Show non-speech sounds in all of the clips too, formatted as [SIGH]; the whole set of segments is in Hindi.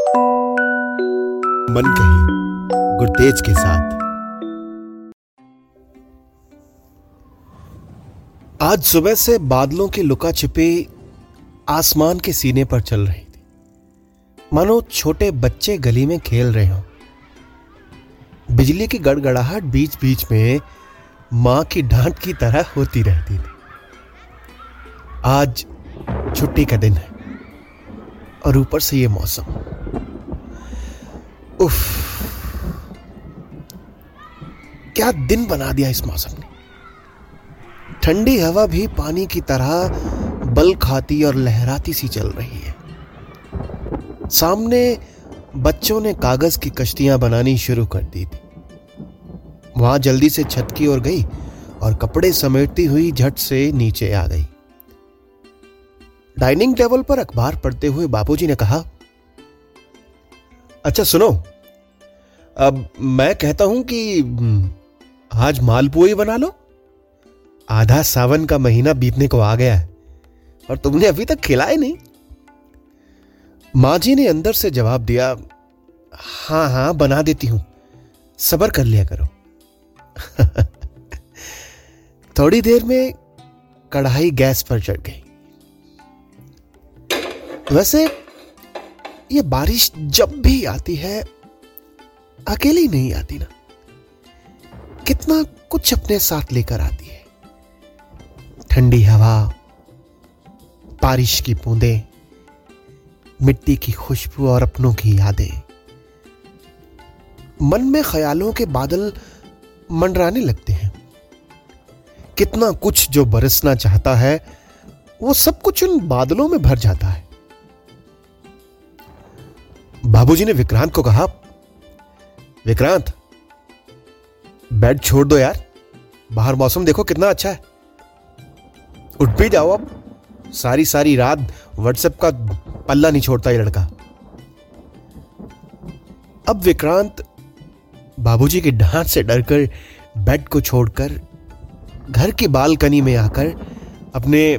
मन कही गुरतेज के साथ। आज सुबह से बादलों की लुका छिपी आसमान के सीने पर चल रही थी। मानो छोटे बच्चे गली में खेल रहे हों। बिजली की गड़गड़ाहट बीच बीच में माँ की डांट की तरह होती रहती थी। आज छुट्टी का दिन है। और ऊपर से ये मौसम। उफ। क्या दिन बना दिया इस मौसम ने। ठंडी हवा भी पानी की तरह बल खाती और लहराती सी चल रही है। सामने बच्चों ने कागज़ की कश्तियाँ बनानी शुरू कर दी थी। वहाँ जल्दी से छत की ओर गई और कपड़े समेटती हुई झट से नीचे आ गई। डाइनिंग टेबल पर अखबार पढ़ते हुए बापूजी ने कहा अच्छा सुनो। अब मैं कहता हूँ कि हम्म, आज मालपुई बना लो। आधा सावन का महीना बीतने को आ गया है और तुमने अभी तक खिलाए नहीं। माँ जी ने अंदर से जवाब दिया हाँ हाँ बना देती हूँ। सबर कर लिया करो। [LAUGHS] थोड़ी देर में कढ़ाई गैस पर चढ़ गई। वैसे, ये बारिश जब भी आती है, अकेली नहीं आती ना। कितना कुछ अपने साथ लेकर आती है। ठंडी हवा, बारिश की बूंदें, मिट्टी की खुशबू और अपनों की यादें। मन में ख्यालों के बादल मंडराने लगते हैं। कितना कुछ जो बरसना चाहता है, वो सब कुछ उन बादलों में भर जाता है। बाबूजी ने विक्रांत को कहा, विक्रांत, बेड छोड़ दो यार। बाहर मौसम देखो कितना अच्छा है। उठ भी जाओ अब। सारी सारी रात व्हाट्सएप का पल्ला नहीं छोड़ता ये लड़का। अब विक्रांत बाबूजी की डांट से डरकर बेड को छोड़कर घर की बालकनी में आकर अपने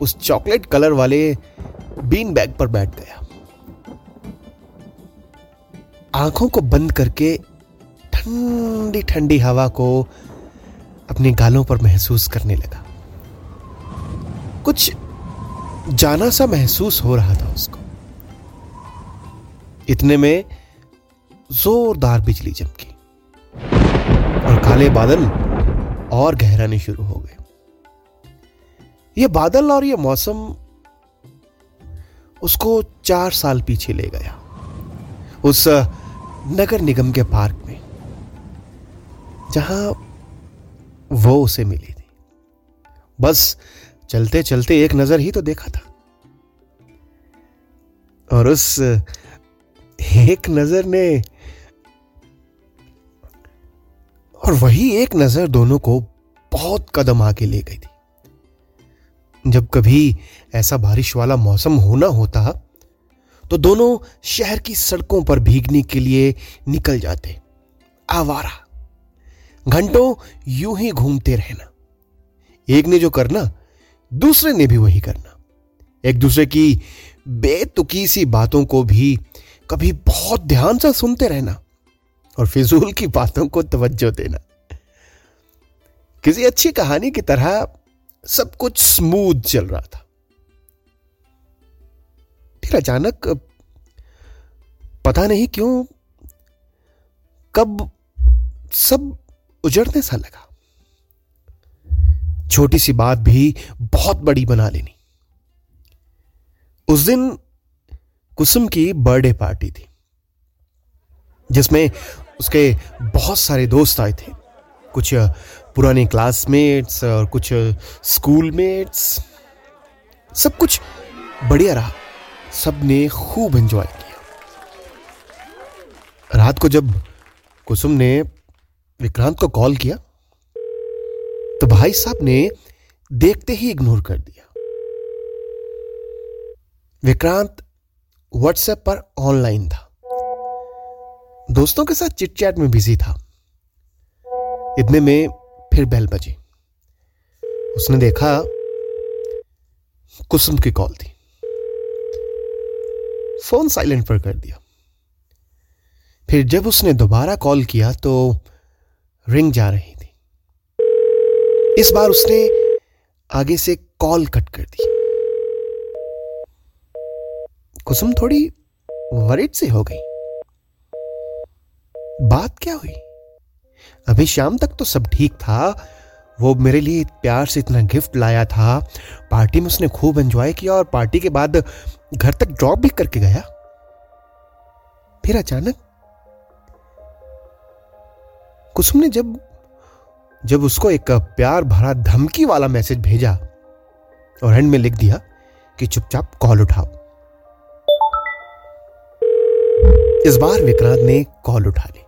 उस चॉकलेट कलर वाले बीन बैग पर बैठ गया। आँखों को बंद करके ठंडी ठंडी हवा को अपने गालों पर महसूस करने लगा। कुछ जाना सा महसूस हो रहा था उसको। इतने में जोरदार बिजली चमकी और काले बादल और गहराने शुरू हो गए। ये बादल और ये मौसम उसको चार साल पीछे ले गया। उस नगर निगम के पार्क में, जहाँ वो उसे मिली थी। बस चलते चलते एक नज़र ही तो देखा था। और उस एक नज़र ने और वही एक नज़र दोनों को बहुत कदम आगे ले गई थी। जब कभी ऐसा बारिश वाला मौसम होना होता तो दोनों शहर की सड़कों पर भीगने के लिए निकल जाते। आवारा। घंटों यूँ ही घूमते रहना। एक ने जो करना, दूसरे ने भी वही करना। एक दूसरे की बेतुकी सी बातों को भी कभी बहुत ध्यान से सुनते रहना और फिजूल की बातों को तवज्जो देना। किसी अच्छी कहानी की तरह सब कुछ स्मूथ चल रहा था। फिर अचानक पता नहीं क्यों, कब सब उजड़ने सा लगा। छोटी सी बात भी बहुत बड़ी बना लेनी। उस दिन कुसुम की बर्थडे पार्टी थी, जिसमें उसके बहुत सारे दोस्त आए थे। कुछ पुराने क्लासमेट्स और कुछ स्कूल मेट्स सब कुछ बढ़िया रहा। सबने खूब एंजॉय किया। रात को जब कुसुम ने विक्रांत को कॉल किया तो भाई साहब ने देखते ही इग्नोर कर दिया। विक्रांत व्हाट्सएप पर ऑनलाइन था। दोस्तों के साथ चिट चैट में बिज़ी था। इतने में फिर बेल बजी। उसने देखा कुसुम की कॉल थी। फ़ोन साइलेंट पर कर दिया। फिर जब उसने दोबारा कॉल किया तो रिंग जा रही थी। इस बार उसने आगे से कॉल कट कर दी। कुसुम थोड़ी वरिड से हो गई। बात क्या हुई? अभी शाम तक तो सब ठीक था वो मेरे लिए प्यार से इतना गिफ्ट लाया था। पार्टी में उसने खूब एंजॉय किया और पार्टी के बाद घर तक ड्रॉप भी करके गया। फिर अचानक कुसुम ने जब जब उसको एक प्यार भरा धमकी वाला मैसेज भेजा और एंड में लिख दिया कि चुपचाप कॉल उठाओ। इस बार विक्रांत ने कॉल उठा ली।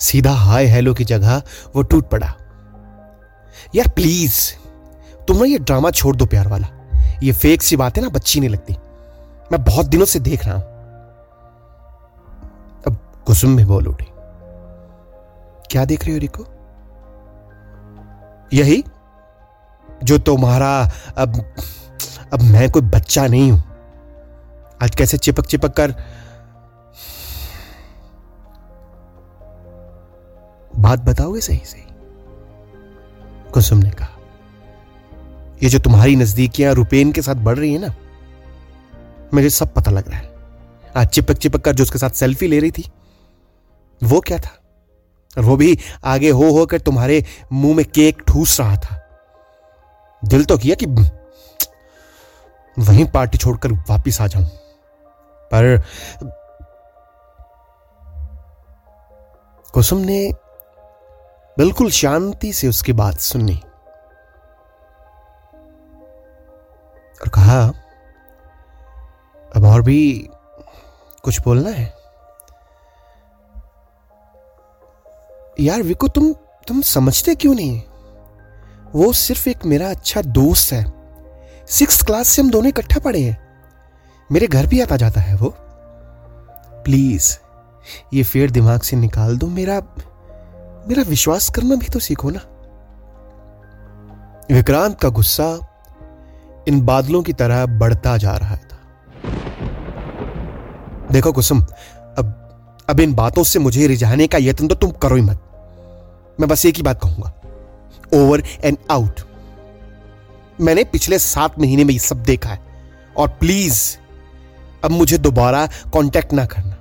सीधा हाय हेलो की जगह वो टूट पड़ा। यार प्लीज़ तुम ना ये ड्रामा छोड़ दो प्यार वाला। ये फेक सी बातें ना बच्ची नहीं लगती। मैं बहुत दिनों से देख रहा हूँ। अब कुसुम भी बोल उठी। क्या देख रहे हो रिको? यही? जो तुम्हारा अब अब मैं कोई बच्चा नहीं हूँ। आज कैसे चिपक चिपक कर बात बताओगे सही सही कुसुम ने कहा, ये जो तुम्हारी नजदीकियाँ रुपेन के साथ बढ़ रही है ना, मुझे सब पता लग रहा है। आज चिपक चिपक कर जो उसके साथ सेल्फी ले रही थी, वो क्या था? और वो भी आगे हो होकर तुम्हारे मुँह में केक ठूस रहा था। दिल तो किया कि वहीं पार्टी छोड़कर वापिस आ जाऊँ। पर कुसुम ने बिल्कुल शांति से उसकी बात सुनी और कहा, अब और भी कुछ बोलना है? यार विको, तुम तुम समझते क्यों नहीं? वो सिर्फ़ एक मेरा अच्छा दोस्त है। सिक्स क्लास से हम दोनों इकट्ठा पढ़े हैं। मेरे घर भी आता जाता है वो। प्लीज़, ये फेर दिमाग से निकाल दो। मेरा मेरा विश्वास करना भी तो सीखो ना। विक्रांत का गुस्सा इन बादलों की तरह बढ़ता जा रहा था। देखो कुसुम, अब अब इन बातों से मुझे रिझाने का यत्न तो तुम करो ही मत। मैं बस एक ही बात कहूँगा ओवर एंड आउट मैंने पिछले सात महीने में ये सब देखा है, और प्लीज़ अब मुझे दोबारा कांटेक्ट ना करना।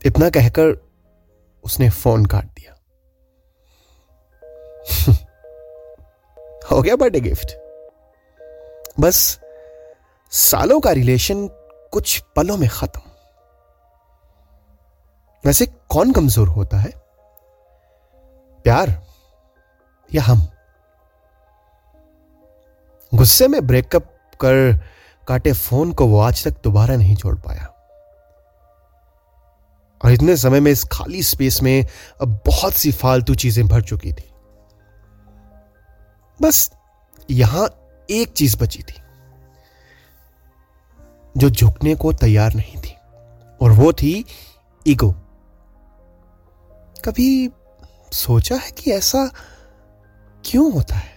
इतना कहकर उसने फ़ोन काट दिया। हो गया बर्थडे गिफ्ट। बस सालों का रिलेशन कुछ पलों में खत्म। वैसे कौन कमज़ोर होता है? प्यार या हम? गुस्से में ब्रेकअप कर काटे फ़ोन को वो आज तक दोबारा नहीं छोड़ पाया। और इतने समय में इस खाली स्पेस में अब बहुत सी फालतू चीज़ें भर चुकी थी। बस यहाँ एक चीज़ बची थी, जो झुकने को तैयार नहीं थी, और वो थी ईगो। कभी सोचा है कि ऐसा क्यों होता है?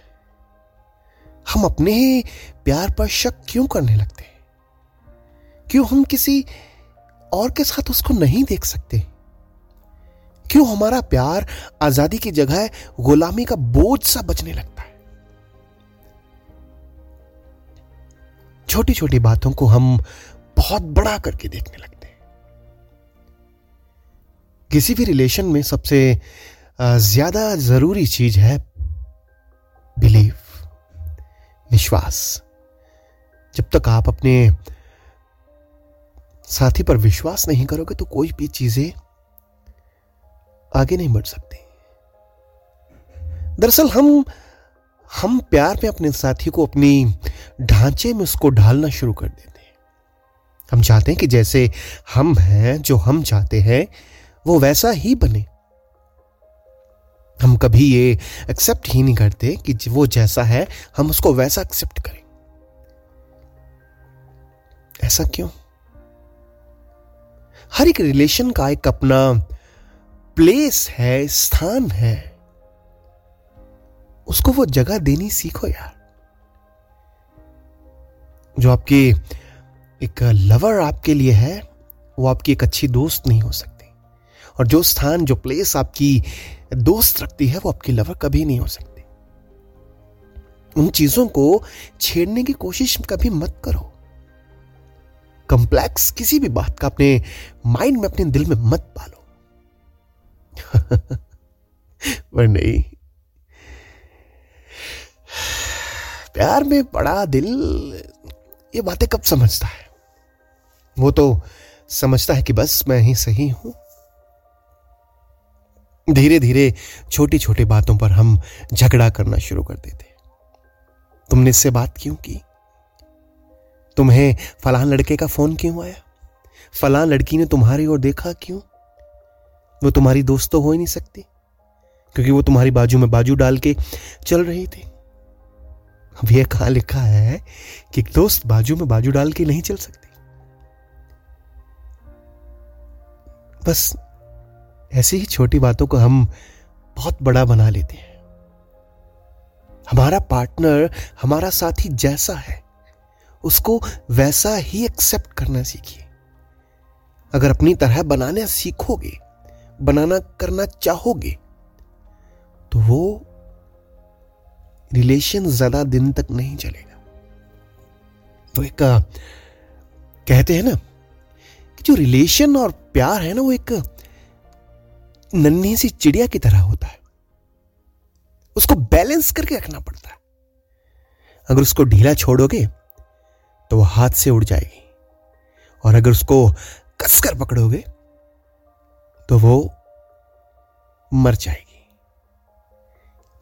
हम अपने ही प्यार पर शक क्यों करने लगते हैं? क्यों हम किसी और के साथ उसको नहीं देख सकते? क्यों हमारा प्यार आज़ादी की जगह गुलामी का बोझ सा बचने लगता है। छोटी छोटी बातों को हम बहुत बड़ा करके देखने लगते हैं। किसी भी रिलेशन में सबसे ज़्यादा ज़रूरी चीज़ है बिलीव, विश्वास। जब तक आप अपने साथी पर विश्वास नहीं करोगे तो कोई भी चीज़ें आगे नहीं बढ़ सकती। दरअसल हम हम प्यार में अपने साथी को अपनी ढांचे में उसको ढालना शुरू कर देते हैं। हम चाहते हैं कि जैसे हम हैं, जो हम चाहते हैं, वो वैसा ही बने। हम कभी ये एक्सेप्ट ही नहीं करते कि वो जैसा है, हम उसको वैसा एक्सेप्ट करें। ऐसा क्यों? हर एक रिलेशन का एक अपना प्लेस है, स्थान है। उसको वो जगह देनी सीखो यार। जो आपके एक लवर आपके लिए है, वो आपकी एक अच्छी दोस्त नहीं हो सकती। और जो स्थान, जो प्लेस आपकी दोस्त रखती है, वो आपकी लवर कभी नहीं हो सकती। उन चीज़ों को छेड़ने की कोशिश कभी मत करो। कंप्लेक्स किसी भी बात का अपने माइंड में, अपने दिल में मत पालो। [LAUGHS] पर नहीं। प्यार में बड़ा दिल, ये बातें कब समझता है? वो तो समझता है कि बस मैं ही सही हूँ। धीरे धीरे छोटी छोटी बातों पर हम झगड़ा करना शुरू कर देते तुमने इससे बात क्यों की? तुम्हें फलान लड़के का फ़ोन क्यों आया? फलान लड़की ने तुम्हारी ओर देखा क्यों? वो तुम्हारी दोस्त तो हो ही नहीं सकती, क्योंकि वो तुम्हारी बाजू में बाजू डाल के चल रही थी। अब यह कहा लिखा है कि दोस्त बाजू में बाजू डाल के नहीं चल सकती। बस ऐसी ही छोटी बातों को हम बहुत बड़ा बना लेते हैं। हमारा पार्टनर हमारा साथी जैसा है। उसको वैसा ही एक्सेप्ट करना सीखिए। अगर अपनी तरह बनाना सीखोगे, बनाना करना चाहोगे तो वो रिलेशन ज़्यादा दिन तक नहीं चलेगा। वो एक कहते हैं ना कि जो रिलेशन और प्यार है ना, वो एक नन्ही सी चिड़िया की तरह होता है। उसको बैलेंस करके रखना पड़ता है। अगर उसको ढीला छोड़ोगे तो वो हाथ से उड़ जाएगी। और अगर उसको कसकर पकड़ोगे तो वो मर जाएगी।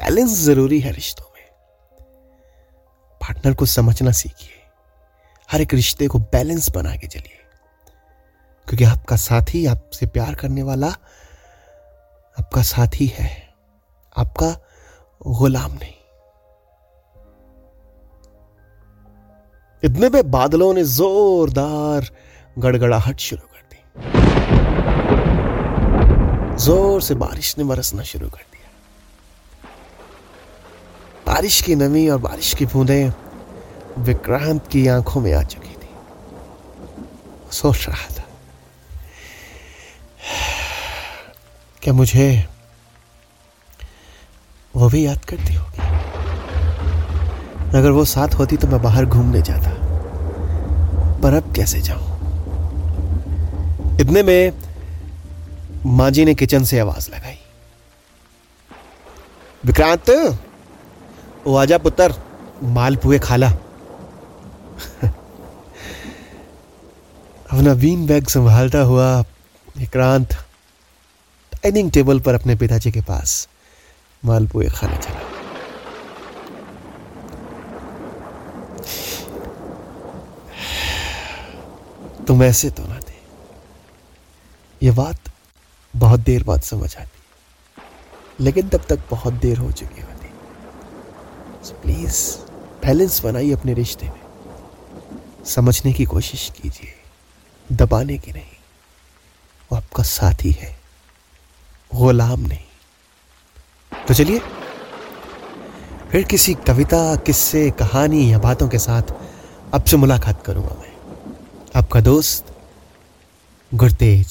बैलेंस ज़रूरी है रिश्तों में। पार्टनर को समझना सीखिए। हर एक रिश्ते को बैलेंस बना के चलिए। क्योंकि आपका साथी आपसे प्यार करने वाला आपका साथी है। आपका गुलाम नहीं। इतने पे बादलों ने जोरदार गड़गड़ाहट शुरू कर दी। ज़ोर से बारिश ने बरसना शुरू कर दिया। बारिश की नमी और बारिश की बूंदें विक्रांत की आँखों में आ चुकी थी। सोच रहा था, क्या मुझे वो भी याद करती होगी? अगर वो साथ होती तो मैं बाहर घूमने जाता। पर अब कैसे जाऊँ? इतने में माँ जी ने किचन से आवाज़ लगाई। विक्रांत वो आजा पुत्र मालपुए खाला। अपना नवीन बैग संभालता हुआ विक्रांत डाइनिंग टेबल पर अपने पिताजी के पास मालपुए खाने चला तुम ऐसे तो ना थे। ये बात बहुत देर बाद समझ आती। लेकिन तब तक बहुत देर हो चुकी होती। So प्लीज़ बैलेंस बनाइए अपने रिश्ते में। समझने की कोशिश कीजिए, दबाने की नहीं। वो आपका साथी है, गुलाम नहीं। तो चलिए, फिर किसी कविता, किस्से, कहानी या बातों के साथ अब से मुलाकात करूँगा मैं। आपका दोस्त गुरतेज।